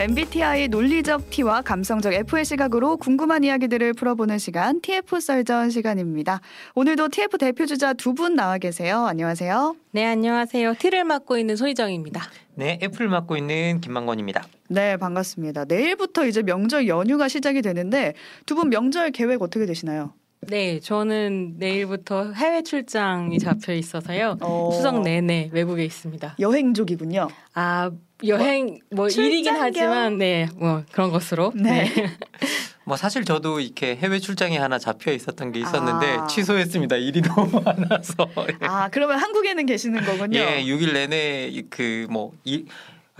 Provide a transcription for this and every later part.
MBTI 논리적 T와 감성적 F의 시각으로 궁금한 이야기들을 풀어보는 시간 TF 썰전 시간입니다. 오늘도 TF 대표 주자 두 분 나와 계세요. 안녕하세요. 네, 안녕하세요. T를 맡고 있는 소희정입니다. 네, 애플 맡고 있는 김만권입니다. 네, 반갑습니다. 내일부터 이제 명절 연휴가 시작이 되는데 두 분 명절 계획 어떻게 되시나요? 네, 저는 내일부터 해외 출장이 잡혀 있어서요. 어. 추석 내내 외국에 있습니다. 여행족이군요. 아, 여행 뭐 출장 일이긴 겸? 하지만 네, 뭐 그런 것으로. 네. 뭐 사실 저도 이렇게 해외 출장이 하나 잡혀 있었던 게 있었는데 아. 취소했습니다. 일이 너무 많아서. 아, 그러면 한국에는 계시는 거군요. 예, 6일 내내 그뭐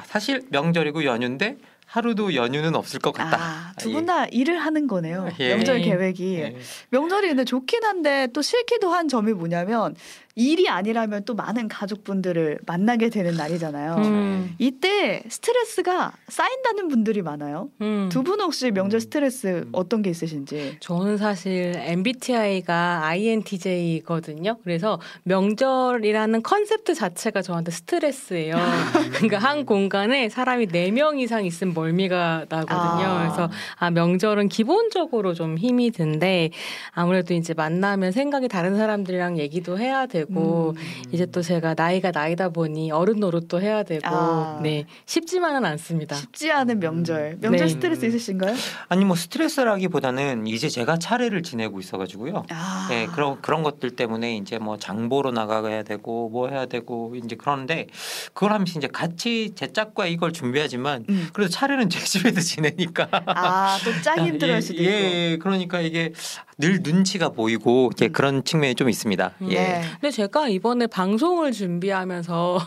사실 명절이고 연휴인데 하루도 연휴는 없을 것 같다. 아, 두 예. 분다 일을 하는 거네요. 예. 명절 예. 계획이. 예. 명절이 근데 좋긴 한데 또 싫기도 한 점이 뭐냐면 일이 아니라면 또 많은 가족분들을 만나게 되는 날이잖아요. 음, 이때 스트레스가 쌓인다는 분들이 많아요. 음. 두분 혹시 명절 음. 스트레스 어떤 게 있으신지? 저는 사실 MBTI가 INTJ거든요. 그래서 명절이라는 컨셉트 자체가 저한테 스트레스예요. 그러니까 한 공간에 사람이 네 명 이상 있으면 멀미가 나거든요. 아. 그래서 아 명절은 기본적으로 좀 힘이 든데 아무래도 이제 만나면 생각이 다른 사람들이랑 얘기도 해야 되고 음. 이제 또 제가 나이가 나이다 보니 어른 노릇도 해야 되고 아. 네 쉽지만은 않습니다. 쉽지 않은 명절. 명절 네. 스트레스 있으신가요? 아니 뭐 스트레스라기보다는 이제 제가 차례를 지내고 있어가지고요. 아. 예, 그런 그런 것들 때문에 이제 뭐 장보러 나가야 되고 뭐 해야 되고 이제 그런데 그걸 하면서 이제 같이 제 짝과 이걸 준비하지만 음. 그래도 차례는 제 집에서 지내니까 아, 또짝 힘들어할 수도 예, 있고. 예, 그러니까 이게 늘 눈치가 보이고 이제 음. 그런 측면이 좀 있습니다. 예. 네. 근데 제가 이번에 방송을 준비하면서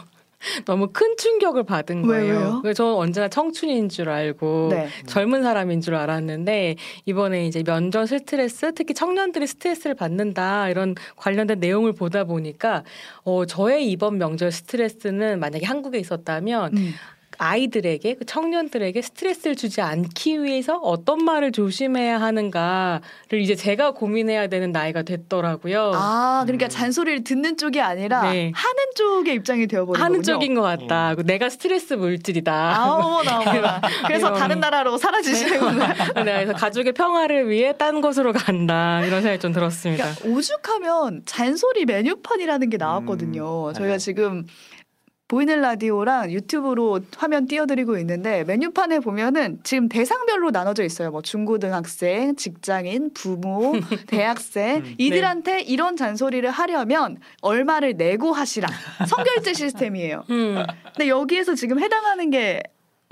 너무 큰 충격을 받은 왜, 거예요. 왜요? 그래서 저는 언제나 청춘인 줄 알고 네. 젊은 사람인 줄 알았는데 이번에 이제 면접 스트레스, 특히 청년들이 스트레스를 받는다 이런 관련된 내용을 보다 보니까 어 저의 이번 명절 스트레스는 만약에 한국에 있었다면 음. 아이들에게 그 청년들에게 스트레스를 주지 않기 위해서 어떤 말을 조심해야 하는가를 이제 제가 고민해야 되는 나이가 됐더라고요. 아, 그러니까 음. 잔소리를 듣는 쪽이 아니라 네. 하는 쪽의 입장이 되어버린 하는 거군요. 쪽인 것 같다. 내가 스트레스 물질이다. 아, 어머나, 어머나. 그래서 이런- 다른 나라로 사라지시는구나. 네, 그래서 가족의 평화를 위해 딴 곳으로 간다. 이런 생각이 좀 들었습니다. 그러니까 오죽하면 잔소리 메뉴판이라는 게 나왔거든요. 음, 저희가 맞아요. 지금 보이는 라디오랑 유튜브로 화면 띄워드리고 있는데 메뉴판에 보면은 지금 대상별로 나눠져 있어요. 뭐 중고등학생, 직장인, 부모, 대학생 음, 이들한테 이런 잔소리를 하려면 얼마를 내고 하시라 선결제 시스템이에요. 음, 근데 여기에서 지금 해당하는 게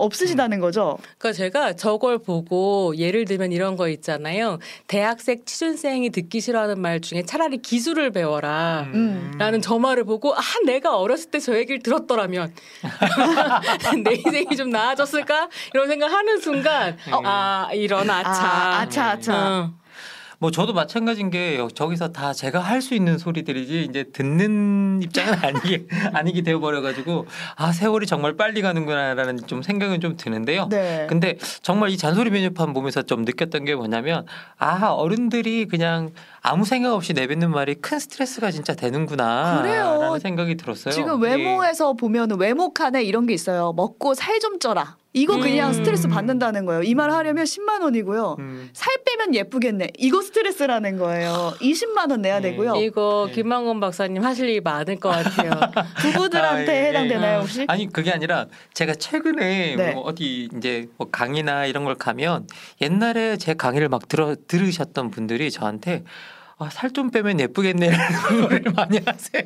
없으시다는 거죠. 그러니까 제가 저걸 보고 예를 들면 이런 거 있잖아요. 대학생 취준생이 듣기 싫어하는 말 중에 차라리 기술을 배워라. 음. 라는 저 말을 보고 아 내가 어렸을 때 저 얘기를 들었더라면 내 인생이 좀 나아졌을까 이런 생각하는 순간 아 이런 아차 아, 아차, 아차. 어. 뭐 저도 마찬가지인 게 여- 저기서 다 제가 할 수 있는 소리들이지 이제 듣는 입장은 아니게 아니게 되어 버려 가지고 아 세월이 정말 빨리 가는구나라는 좀 생각은 좀 드는데요. 네. 근데 정말 이 잔소리 메뉴판 보면서 좀 느꼈던 게 뭐냐면 아 어른들이 그냥 아무 생각 없이 내뱉는 말이 큰 스트레스가 진짜 되는구나라는 그래요. 생각이 들었어요. 지금 예. 외모에서 보면 외모 칸에 이런 게 있어요. 먹고 살 좀 쪄라. 이거 그냥 음. 스트레스 받는다는 거예요. 이 말 하려면 10만 원이고요. 음. 살 빼면 예쁘겠네. 이거 스트레스라는 거예요. 20만 원 내야 네. 되고요. 이거 네. 김만곤 박사님 하실 일이 많을 것 같아요. 부부들한테 아, 예, 예. 해당되나요 어. 혹시? 아니 그게 아니라 제가 최근에 네. 뭐 어디 이제 뭐 강의나 이런 걸 가면 옛날에 제 강의를 막 들어 들으셨던 분들이 저한테 아, 살 좀 빼면 예쁘겠네 라는 말을 많이 하세요.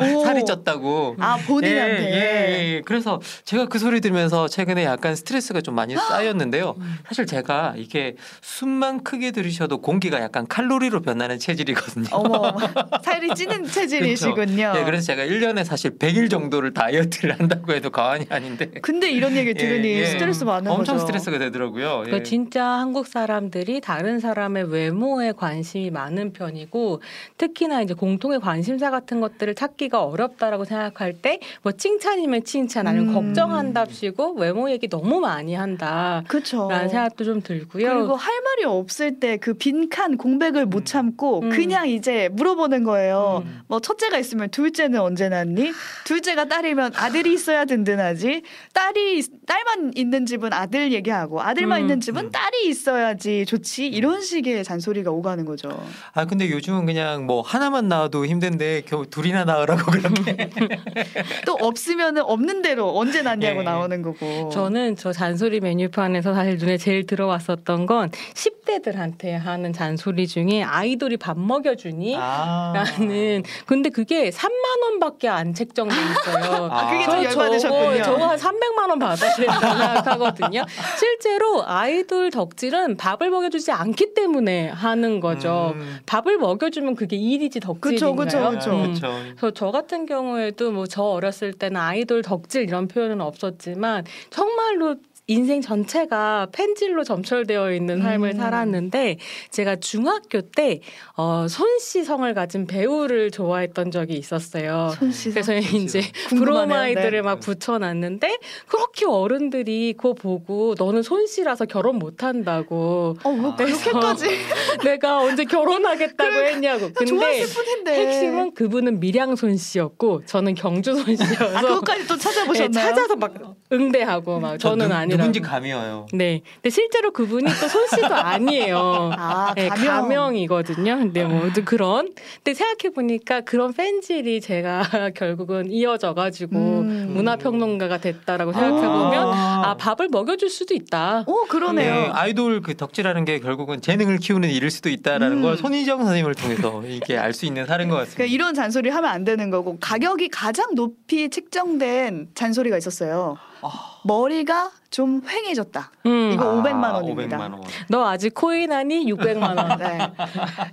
오. 살이 쪘다고. 아 본인한테. 예, 예, 예. 그래서 제가 그 소리 들으면서 최근에 약간 스트레스가 좀 많이 쌓였는데요. 사실 제가 이게 숨만 크게 들이셔도 공기가 약간 칼로리로 변하는 체질이거든요. 어머 살이 찌는 체질이시군요. 예, 그래서 제가 1년에 사실 100일 정도를 다이어트를 한다고 해도 과언이 아닌데. 근데 이런 얘기 들으니 예, 예. 스트레스 많은 엄청 거죠. 스트레스가 되더라고요. 예. 그 진짜 한국 사람들이 다른 사람의 외모에 관심이 많은 편이에요. 편이고 특히나 이제 공통의 관심사 같은 것들을 찾기가 어렵다라고 생각할 때 뭐 칭찬이면 칭찬 아니면 음. 걱정한답시고 외모 얘기 너무 많이 한다. 그렇죠. 라는 생각도 좀 들고요. 그리고 할 말이 없을 때 그 빈칸 공백을 못 음. 참고 음. 그냥 이제 물어보는 거예요. 음. 뭐 첫째가 있으면 둘째는 언제 낳니? 둘째가 딸이면 아들이 있어야 든든하지. 딸이 딸만 있는 집은 아들 얘기하고 아들만 음. 있는 집은 음. 딸이 있어야지 좋지. 이런 식의 잔소리가 오가는 거죠. 아 근데 요즘은 그냥 뭐 하나만 낳아도 힘든데 겨우 둘이나 낳으라고 그렇게 또 없으면은 없는 대로 언제 낳냐고 예. 나오는 거고. 저는 저 잔소리 메뉴판에서 사실 눈에 제일 들어왔었던 건 10대들한테 하는 잔소리 중에 아이돌이 밥 먹여주니? 아. 라는 근데 그게 3만 원밖에 안 책정돼 있어요. 아, 그게 좀저 열받으셨군요. 저거, 저거 한 300만 원 받아야 된다고 생각하거든요. 실제로 아이돌 덕질은 밥을 먹여주지 않기 때문에 하는 거죠. 음. 밥을 먹여주면 그게 일이지 덕질인가요? 그쵸, 그쵸, 그쵸. 음. 그쵸. 그래서 저 같은 경우에도 뭐 저 어렸을 때는 아이돌 덕질 이런 표현은 없었지만 정말로 인생 전체가 팬질로 점철되어 있는 삶을 음. 살았는데 제가 중학교 때 어, 손씨 성을 가진 배우를 좋아했던 적이 있었어요. 손. 그래서 이제 궁금하네요. 브로마이드를 네. 막 붙여놨는데 그렇게 어른들이 그거 보고 너는 손씨라서 결혼 못한다고 어, 뭐 그래서 그렇게까지 내가 언제 결혼하겠다고 했냐고. 근데 좋아했을 뿐인데. 핵심은 그분은 밀양 손 씨였고 저는 경주 손 씨여서 아, 그것까지 또 네, 찾아보셨나요? 찾아서 막 응대하고 막저 저는 누, 아니 누군지 감이 와요. 네. 근데 실제로 그분이 또 손 씨도 아니에요. 아, 네, 가명. 가명 이거든요. 근데 뭐 그런. 근데 생각해 보니까 그런 팬질이 제가 결국은 이어져 가지고 음. 문화 평론가가 됐다라고 생각해 보면 아. 아 밥을 먹여줄 수도 있다. 오, 그러네요. 네, 아이돌 그 덕질하는 게 결국은 재능을 키우는 일일 수도 있다라는 음. 걸 손희정 선생님을 통해서 이게 알 수 있는 사례인 것 같습니다. 그러니까 이런 잔소리 하면 안 되는 거고 가격이 가장 높이 책정된 잔소리가 있었어요. 아. 머리가 좀 휑해졌다. 음. 이거 아, 500만 원입니다. 500만 원. 너 아직 코인 하니 600만 원. 네.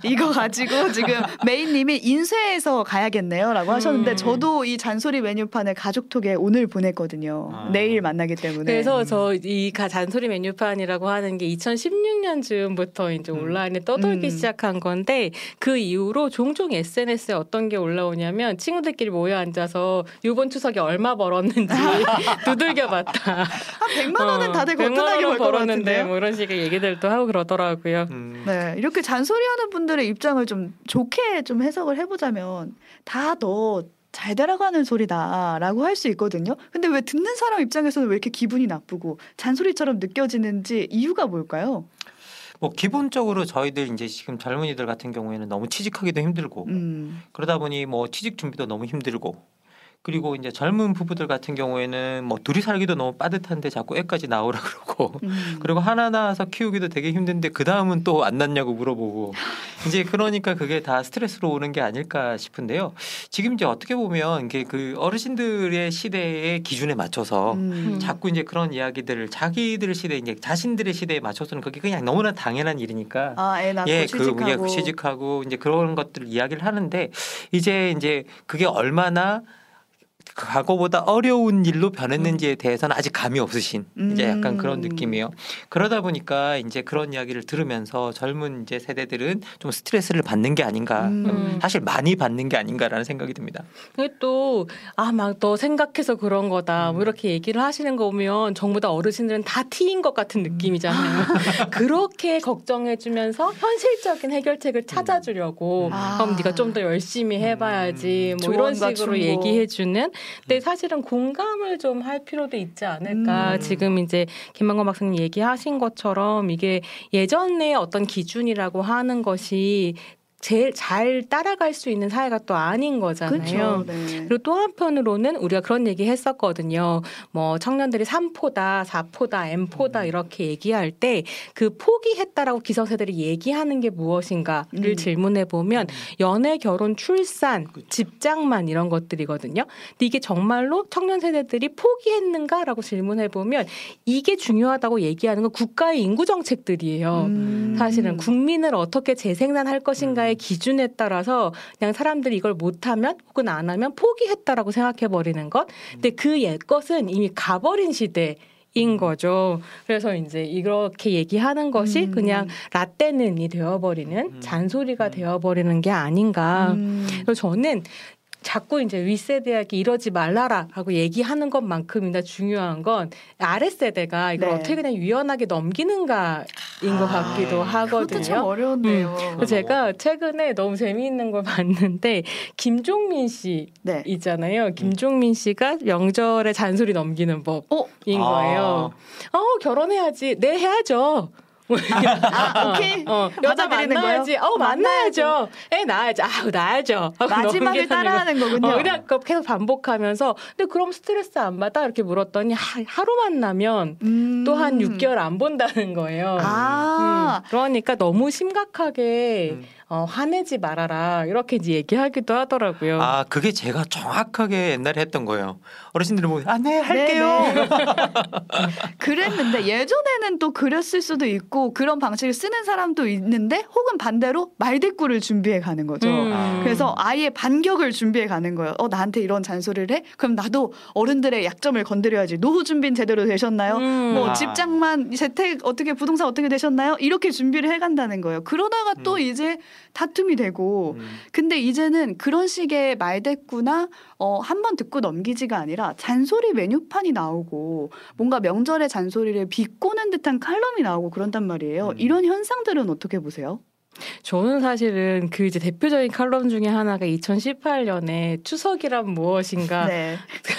이거 가지고 지금 메인님이 인쇄해서 가야겠네요라고 하셨는데 음. 저도 이 잔소리 메뉴판을 가족톡에 오늘 보냈거든요. 아. 내일 만나기 때문에. 그래서 저 이 잔소리 메뉴판이라고 하는 게 2016년 즈음부터 이제 음. 온라인에 떠돌기 음. 시작한 건데 그 이후로 종종 SNS에 어떤 게 올라오냐면 친구들끼리 모여 앉아서 이번 추석에 얼마 벌었는지 두들겨 봤다. 한 100만 원은 다들 100만 거뜬하게 원은 벌것 벌었는데. 뭐 이런 식의 얘기들도 하고 그러더라고요. 음. 네, 이렇게 잔소리하는 분들의 입장을 좀 좋게 좀 해석을 해보자면 다너 잘 되라가는 소리다라고 할 수 있거든요. 근데 왜 듣는 사람 입장에서는 왜 이렇게 기분이 나쁘고 잔소리처럼 느껴지는지 이유가 뭘까요? 뭐 기본적으로 저희들 이제 지금 젊은이들 같은 경우에는 너무 취직하기도 힘들고 음, 그러다 보니 뭐 취직 준비도 너무 힘들고 그리고 이제 젊은 부부들 같은 경우에는 뭐 둘이 살기도 너무 빠듯한데 자꾸 애까지 나오라 그러고 음. 그리고 하나 낳아서 키우기도 되게 힘든데 그 다음은 또 안 낳냐고 물어보고 이제 그러니까 그게 다 스트레스로 오는 게 아닐까 싶은데요. 지금 이제 어떻게 보면 이게 그 어르신들의 시대의 기준에 맞춰서 음. 자꾸 이제 그런 이야기들을 자기들 시대 이제 자신들의 시대에 맞춰서는 그게 그냥 너무나 당연한 일이니까 아, 애 낳고 예, 취직하고. 그, 예, 그 취직하고 이제 그런 것들을 이야기를 하는데 이제 이제 그게 얼마나 과거보다 어려운 일로 변했는지에 대해서는 아직 감이 없으신 이제 약간 그런 음. 느낌이에요. 그러다 보니까 이제 그런 이야기를 들으면서 젊은 이제 세대들은 좀 스트레스를 받는 게 아닌가. 음. 사실 많이 받는 게 아닌가라는 생각이 듭니다. 그게 또, 아, 막 너 생각해서 그런 거다. 음. 뭐 이렇게 얘기를 하시는 거 보면 전부 다 어르신들은 다 T인 것 같은 느낌이잖아요. 그렇게 걱정해주면서 현실적인 해결책을 찾아주려고 아. 그럼 네가 좀 더 열심히 해봐야지. 뭐 이런 식으로. 얘기해주는. 근데 사실은 공감을 좀 할 필요도 있지 않을까. 음. 지금 이제 김만건 박사님 얘기하신 것처럼 이게 예전에 어떤 기준이라고 하는 것이 제일 잘 따라갈 수 있는 사회가 또 아닌 거잖아요. 그렇죠. 네. 그리고 또 한편으로는 우리가 그런 얘기 했었거든요. 뭐 청년들이 3포다, 4포다, M포다 음. 이렇게 얘기할 때 그 포기했다라고 기성세대들이 얘기하는 게 무엇인가를 음. 질문해 보면 연애, 결혼, 출산, 직장만 이런 것들이거든요. 근데 이게 정말로 청년 세대들이 포기했는가라고 질문해 보면 이게 중요하다고 얘기하는 건 국가의 인구 정책들이에요. 음. 사실은 국민을 어떻게 재생산할 것인가 의 음. 기준에 따라서 그냥 사람들이 이걸 못하면 혹은 안 하면 포기했다라고 생각해 버리는 것. 근데 그 옛 것은 이미 가버린 시대. 인 거죠. 그래서 이제 이렇게 얘기하는 것이 음. 그냥 라떼는이 되어버리는 음. 잔소리가 음. 되어버리는 게 아닌가. 음. 그래서 저는 자꾸 이제 윗세대에게 이러지 말라라 하고 얘기하는 것만큼이나 중요한 건 아랫세대가 이걸 네. 어떻게 그냥 유연하게 넘기는가인 것 아, 같기도 그것도 참 하거든요. 어려운데요. 그래서 제가 최근에 너무 재미있는 걸 봤는데 김종민 씨 네. 있잖아요. 김종민 씨가 명절에 잔소리 넘기는 법인 어, 거예요. 어 결혼해야지. 네 해야죠. 아, 오케이. 어, 여자 만나야지. 거예요? 어 만나야죠. 애 낳아야지. 아우 낳아야죠. 하고 마지막을. 따라하는 거군요. 어, 그냥 그거 계속 반복하면서 근데 그럼 스트레스 안 받아 이렇게 물었더니 하, 하루 만나면 음. 또한 6개월 안 본다는 거예요. 아, 음, 그러니까 너무 심각하게 음. 어, 화내지 말아라 이렇게 이제 얘기하기도 하더라고요. 아 그게 제가 정확하게 옛날에 했던 거예요. 어르신들은 뭐 아네 할게요. 네, 그랬는데 예전에는 또 그랬을 수도 있고 그런 방식을 쓰는 사람도 있는데 혹은 반대로 말대꾸를 준비해 가는 거죠. 음. 그래서 아예 반격을 준비해 가는 거예요. 어 나한테 이런 잔소리를 해? 그럼 나도 어른들의 약점을 건드려야지. 노후 준비는 제대로 되셨나요? 음. 뭐 아. 집장만 재택 어떻게 부동산 어떻게 되셨나요? 이렇게 준비를 해 간다는 거예요. 그러다가 또 음. 이제 다툼이 되고 음. 근데 이제는 그런 식의 말대꾸나 어, 한 번 듣고 넘기지가 아니라 잔소리 메뉴판이 나오고 뭔가 명절의 잔소리를 비꼬는 듯한 칼럼이 나오고 그런단 말이에요. 음. 이런 현상들은 어떻게 보세요? 저는 사실은 그 이제 대표적인 칼럼 중에 하나가 2018년에 추석이란 무엇인가 네.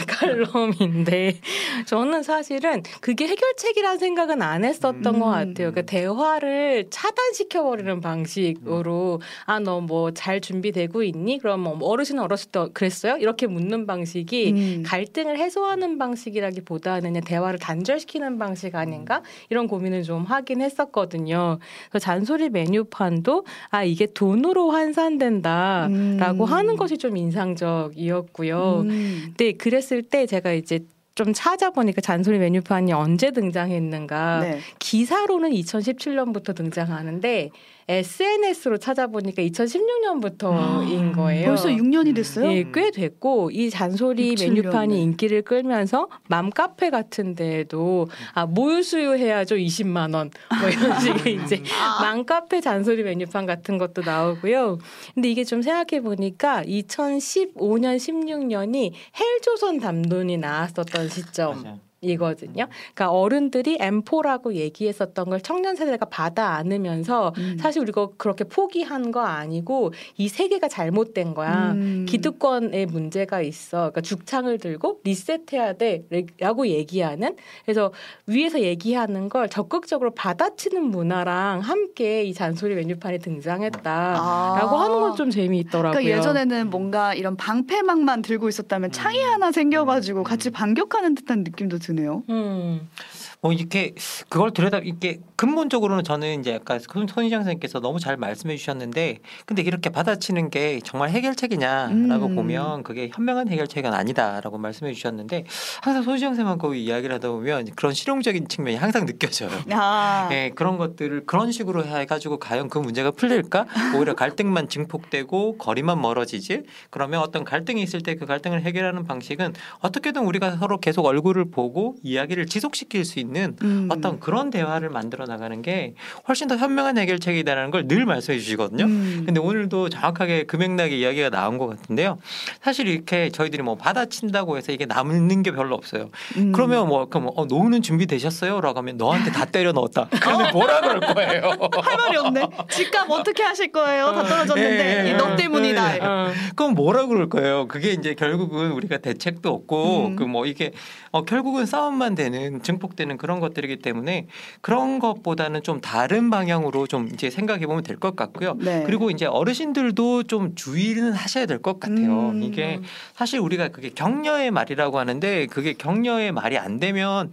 칼럼인데 저는 사실은 그게 해결책이라는 생각은 안 했었던 음. 것 같아요. 그러니까 대화를 차단시켜 버리는 방식으로 아 너 뭐 잘 준비되고 있니? 그럼 뭐 어르신은 어렸을 때 그랬어요? 이렇게 묻는 방식이 음. 갈등을 해소하는 방식이라기보다는 대화를 단절시키는 방식 아닌가 이런 고민을 좀 하긴 했었거든요. 그래서 잔소리 메뉴판 도 아 이게 돈으로 환산된다라고 음. 하는 것이 좀 인상적이었고요. 음. 근데 그랬을 때 제가 이제 좀 찾아보니까 잔소리 메뉴판이 언제 등장했는가 네. 기사로는 2017년부터 등장하는데 SNS로 찾아보니까 2016년부터인 거예요. 아, 벌써 6년이 됐어요? 예, 꽤 됐고 이 잔소리 6, 7 메뉴판이. 인기를 끌면서 맘카페 같은 데에도 아 모유 수유 해야죠 20만 원 뭐 이런 식의 이제 아. 맘카페 잔소리 메뉴판 같은 것도 나오고요. 근데 이게 좀 생각해 보니까 2015년 16년이 헬조선 담론이 나왔었던 시점. 맞아요. 이거든요. 그러니까 어른들이 M4라고 얘기했었던 걸 청년 세대가 받아 안으면서 음. 사실 우리가 그렇게 포기한 거 아니고 이 세계가 잘못된 거야. 음. 기득권에 문제가 있어. 그러니까 죽창을 들고 리셋해야 돼라고 얘기하는. 그래서 위에서 얘기하는 걸 적극적으로 받아치는 문화랑 함께 이 잔소리 메뉴판이 등장했다라고 아. 하는 건 좀 재미있더라고요. 그러니까 예전에는 뭔가 이런 방패막만 들고 있었다면 창이 음. 하나 생겨가지고 같이 반격하는 듯한 느낌도 드 네요. 음. 뭐 이렇게 그걸 들여다 이게 근본적으로는 저는 이제 아까 손- 손희정 선생님께서 너무 잘 말씀해 주셨는데 근데 이렇게 받아치는 게 정말 해결책이냐라고 음. 보면 그게 현명한 해결책은 아니다라고 말씀해 주셨는데 항상 손희정 선생님하고 이야기를 하다 보면 그런 실용적인 측면이 항상 느껴져요. 아, 네, 그런 것들을 그런 식으로 해가지고 과연 그 문제가 풀릴까? 오히려 갈등만 증폭되고 거리만 멀어지지? 그러면 어떤 갈등이 있을 때 그 갈등을 해결하는 방식은 어떻게든 우리가 서로 계속 얼굴을 보고 이야기를 지속시킬 수 있는 음. 어떤 그런 대화를 만들어 나가 는 게 훨씬 더 현명한 해결책이다라는 걸 늘 말씀해 주시거든요. 음. 근데 오늘도 정확하게 그 맥락의 이야기가 나온 것 같은데요. 사실 이렇게 저희들이 뭐 받아친다고 해서 이게 남는 게 별로 없어요. 음. 그러면 뭐 그럼 어, 노후는 준비 되셨어요? 라고 하면 너한테 다 때려 넣었다. 그러면 뭐라 그럴 거예요? 할 말이 없네. 집값 어떻게 하실 거예요? 다 떨어졌는데 예, 예, 이너 예. 때문이다. 예. 어. 그럼 뭐라 그럴 거예요? 그게 이제 결국은 우리가 대책도 없고 음. 그뭐 이게 어, 결국은 싸움만 되는 증폭되는 그런 것들이기 때문에 그런 것보다는 좀 다른 방향으로 좀 이제 생각해 보면 될 것 같고요. 네. 그리고 이제 어르신들도 좀 주의는 하셔야 될 것 같아요. 음. 이게 사실 우리가 그게 격려의 말이라고 하는데 그게 격려의 말이 안 되면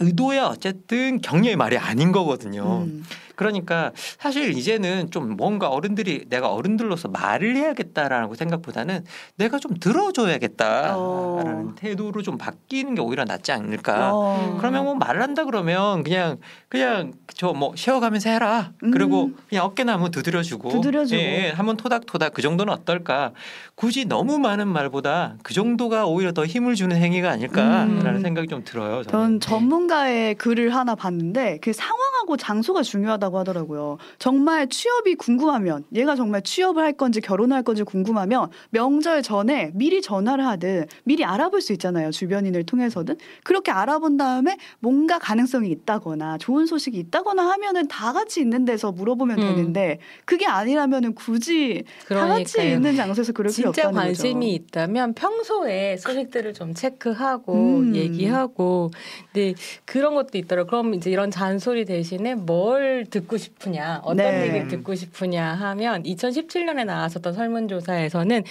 의도야 어쨌든 격려의 말이 아닌 거거든요. 음. 그러니까 사실 이제는 좀 뭔가 어른들이 내가 어른들로서 말을 해야겠다라는 생각보다는 내가 좀 들어줘야겠다라는 어. 태도로 좀 바뀌는 게 오히려 낫지 않을까. 어. 그러면 뭐 말을 한다 그러면 그냥 그냥 저 뭐 쉬어가면서 해라. 음. 그리고 그냥 어깨나 한번 두드려주고, 두드려주고. 예, 예, 한번 토닥토닥 그 정도는 어떨까. 굳이 너무 많은 말보다 그 정도가 오히려 더 힘을 주는 행위가 아닐까라는 음. 생각이 좀 들어요. 저는. 전 전문가의 글을 하나 봤는데 그 상황하고 장소가 중요하다고 하더라고요. 정말 취업이 궁금하면 얘가 정말 취업을 할 건지 결혼을 할 건지 궁금하면 명절 전에 미리 전화를 하든 미리 알아볼 수 있잖아요. 주변인을 통해서든 그렇게 알아본 다음에 뭔가 가능성이 있다거나 좋은 소식이 있다거나 하면은 다 같이 있는 데서 물어보면 음. 되는데 그게 아니라면은 굳이 다 같이 그러니까요. 있는 장소에서 그럴 필요 진짜 없다는 관심이 거죠. 있다면 평소에 소식들을 좀 체크하고 음. 얘기하고 근데 그런 것도 있더라고. 그럼 이제 이런 잔소리 대신에 뭘 듣고 싶으냐, 어떤 네. 얘기를 듣고 싶으냐 하면 2017년에 나왔었던 설문조사에서는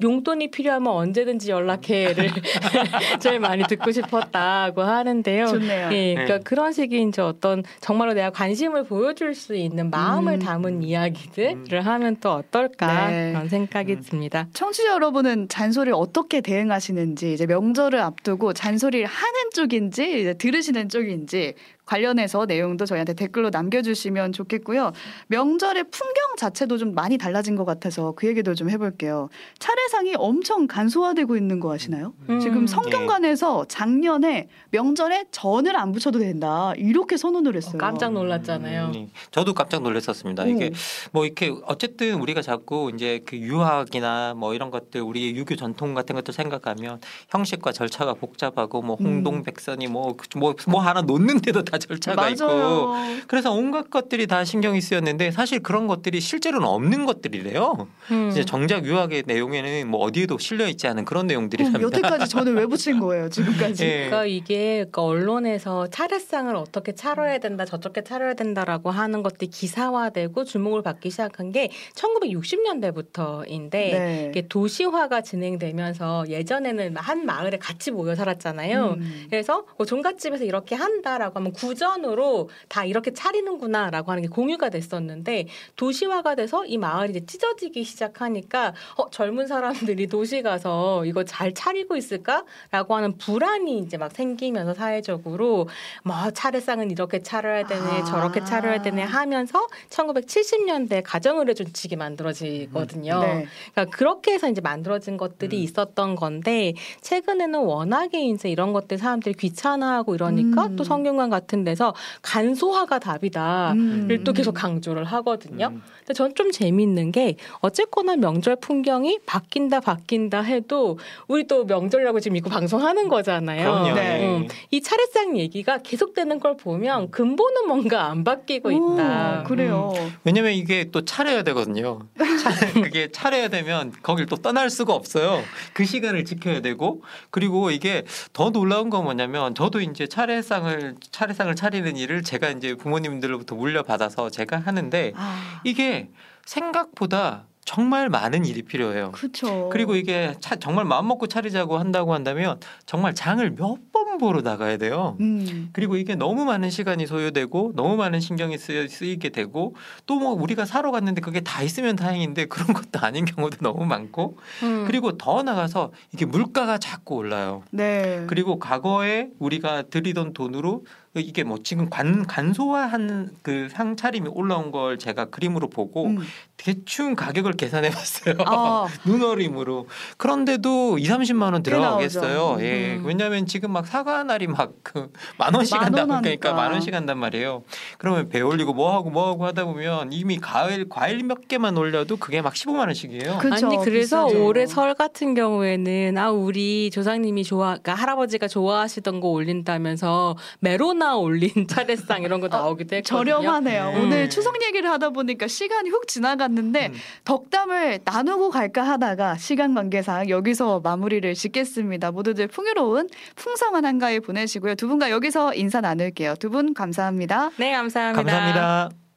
용돈이 필요하면 언제든지 연락해를 제일 많이 듣고 싶었다고 하는데요. 좋네요. 예, 그러니까 네. 그런 식의 이제 어떤 정말로 내가 관심을 보여줄 수 있는 마음을 음. 담은 이야기들을 하면 또 어떨까 네. 그런 생각이 음. 듭니다. 청취자 여러분은 잔소리를 어떻게 대응하시는지 이제 명절을 앞두고 잔소리를 하는 쪽인지 이제 들으시는 쪽인지 관련해서 내용도 저희한테 댓글로 남겨주시면 좋겠고요. 명절의 풍경 자체도 좀 많이 달라진 것 같아서 그 얘기도 좀 해볼게요. 차례상이 엄청 간소화되고 있는 거 아시나요? 음. 지금 성균관에서 작년에 명절에 전을 안 붙여도 된다 이렇게 선언을 했어요. 어, 깜짝 놀랐잖아요. 음, 네. 저도 깜짝 놀랐었습니다. 오. 이게 뭐 이렇게 어쨌든 우리가 자꾸 이제 그 유학이나 뭐 이런 것들 우리 유교 전통 같은 것들 생각하면 형식과 절차가 복잡하고 뭐 음. 홍동백선이 뭐뭐뭐 하나 놓는데도 다 절차가 있고 맞아요. 그래서 온갖 것들이 다 신경이 쓰였는데 사실 그런 것들이 실제로는 없는 것들이래요. 음. 이제 정작 유학의 내용에는 뭐 어디에도 실려 있지 않은 그런 내용들이랍니다. 여태까지 저는 왜 붙인 거예요 지금까지? 예. 그러니까 이게 그러니까 언론에서 차례상을 어떻게 차려야 된다, 저렇게 차려야 된다라고 하는 것들이 기사화되고 주목을 받기 시작한 게 1960년대부터인데 네. 이게 도시화가 진행되면서 예전에는 한 마을에 같이 모여 살았잖아요. 음. 그래서 뭐 종갓집에서 이렇게 한다라고 하면 구 전으로 다 이렇게 차리는구나라고 하는 게 공유가 됐었는데 도시화가 돼서 이 마을이 이제 찢어지기 시작하니까 어, 젊은 사람들이 도시 가서 이거 잘 차리고 있을까라고 하는 불안이 이제 막 생기면서 사회적으로 뭐 차례상은 이렇게 차려야 되네 아. 저렇게 차려야 되네 하면서 1970년대 가정의료준칙이 만들어지거든요. 네. 그러니까 그렇게 해서 이제 만들어진 것들이 음. 있었던 건데 최근에는 워낙에 이제 이런 것들 사람들이 귀찮아하고 이러니까 음. 또 성균관 같은 데서 간소화가 답이다를 음. 또 계속 강조를 하거든요. 음. 근데 전 좀 재밌는 게 어쨌거나 명절 풍경이 바뀐다 바뀐다 해도 우리 또 명절이라고 지금 이거 방송하는 거잖아요. 네. 예. 음, 이 차례상 얘기가 계속되는 걸 보면 근본은 뭔가 안 바뀌고 있다. 오, 그래요. 왜냐면 이게 또 차려야 되거든요. 차, 그게 차려야 되면 거길 또 떠날 수가 없어요. 그 시간을 지켜야 되고 그리고 이게 더 놀라운 건 뭐냐면 저도 이제 차례상을 차례 상을 차리는 일을 제가 이제 부모님들로부터 물려받아서 제가 하는데 아, 이게 생각보다 정말 많은 일이 필요해요. 그렇죠. 그리고 이게 차- 정말 마음 먹고 차리자고 한다고 한다면 정말 장을 몇 번 보러 나가야 돼요. 음. 그리고 이게 너무 많은 시간이 소요되고 너무 많은 신경이 쓰여, 쓰이게 되고 또 뭐 우리가 사러 갔는데 그게 다 있으면 다행인데 그런 것도 아닌 경우도 너무 많고 음. 그리고 더 나가서 이게 물가가 자꾸 올라요. 네. 그리고 과거에 우리가 들이던 돈으로 이게 뭐 지금 관, 간소화한 그 상차림이 올라온 걸 제가 그림으로 보고 음. 대충 가격을 계산해 봤어요. 아, 눈어림으로. 그런데도 2, 30만 원 들어가겠어요. 예. 음. 왜냐하면 지금 막 사과 날이 막그만 원씩 하니까. 그러니까 만 원씩 한단 말이에요. 그러면 배 올리고 뭐 하고 뭐 하고 하다 보면 이미 과일 과일 몇 개만 올려도 그게 막 15만 원씩이에요. 그쵸, 아니 그래서 비싸죠. 올해 설 같은 경우에는 아 우리 조상님이 좋아 그러니까 할아버지가 좋아하시던 거 올린다면서 메로나 올린 차례상 이런 거 나오기도 했거든요. 저렴하네요. 음. 오늘 추석 얘기를 하다 보니까 시간이 훅 지나 갔는데 음. 덕담을 나누고 갈까 하다가 시간 관계상 여기서 마무리를 짓겠습니다. 모두들 풍요로운 풍성한 한가위 보내시고요. 두 분과 여기서 인사 나눌게요. 두 분 감사합니다. 네 감사합니다. 감사합니다.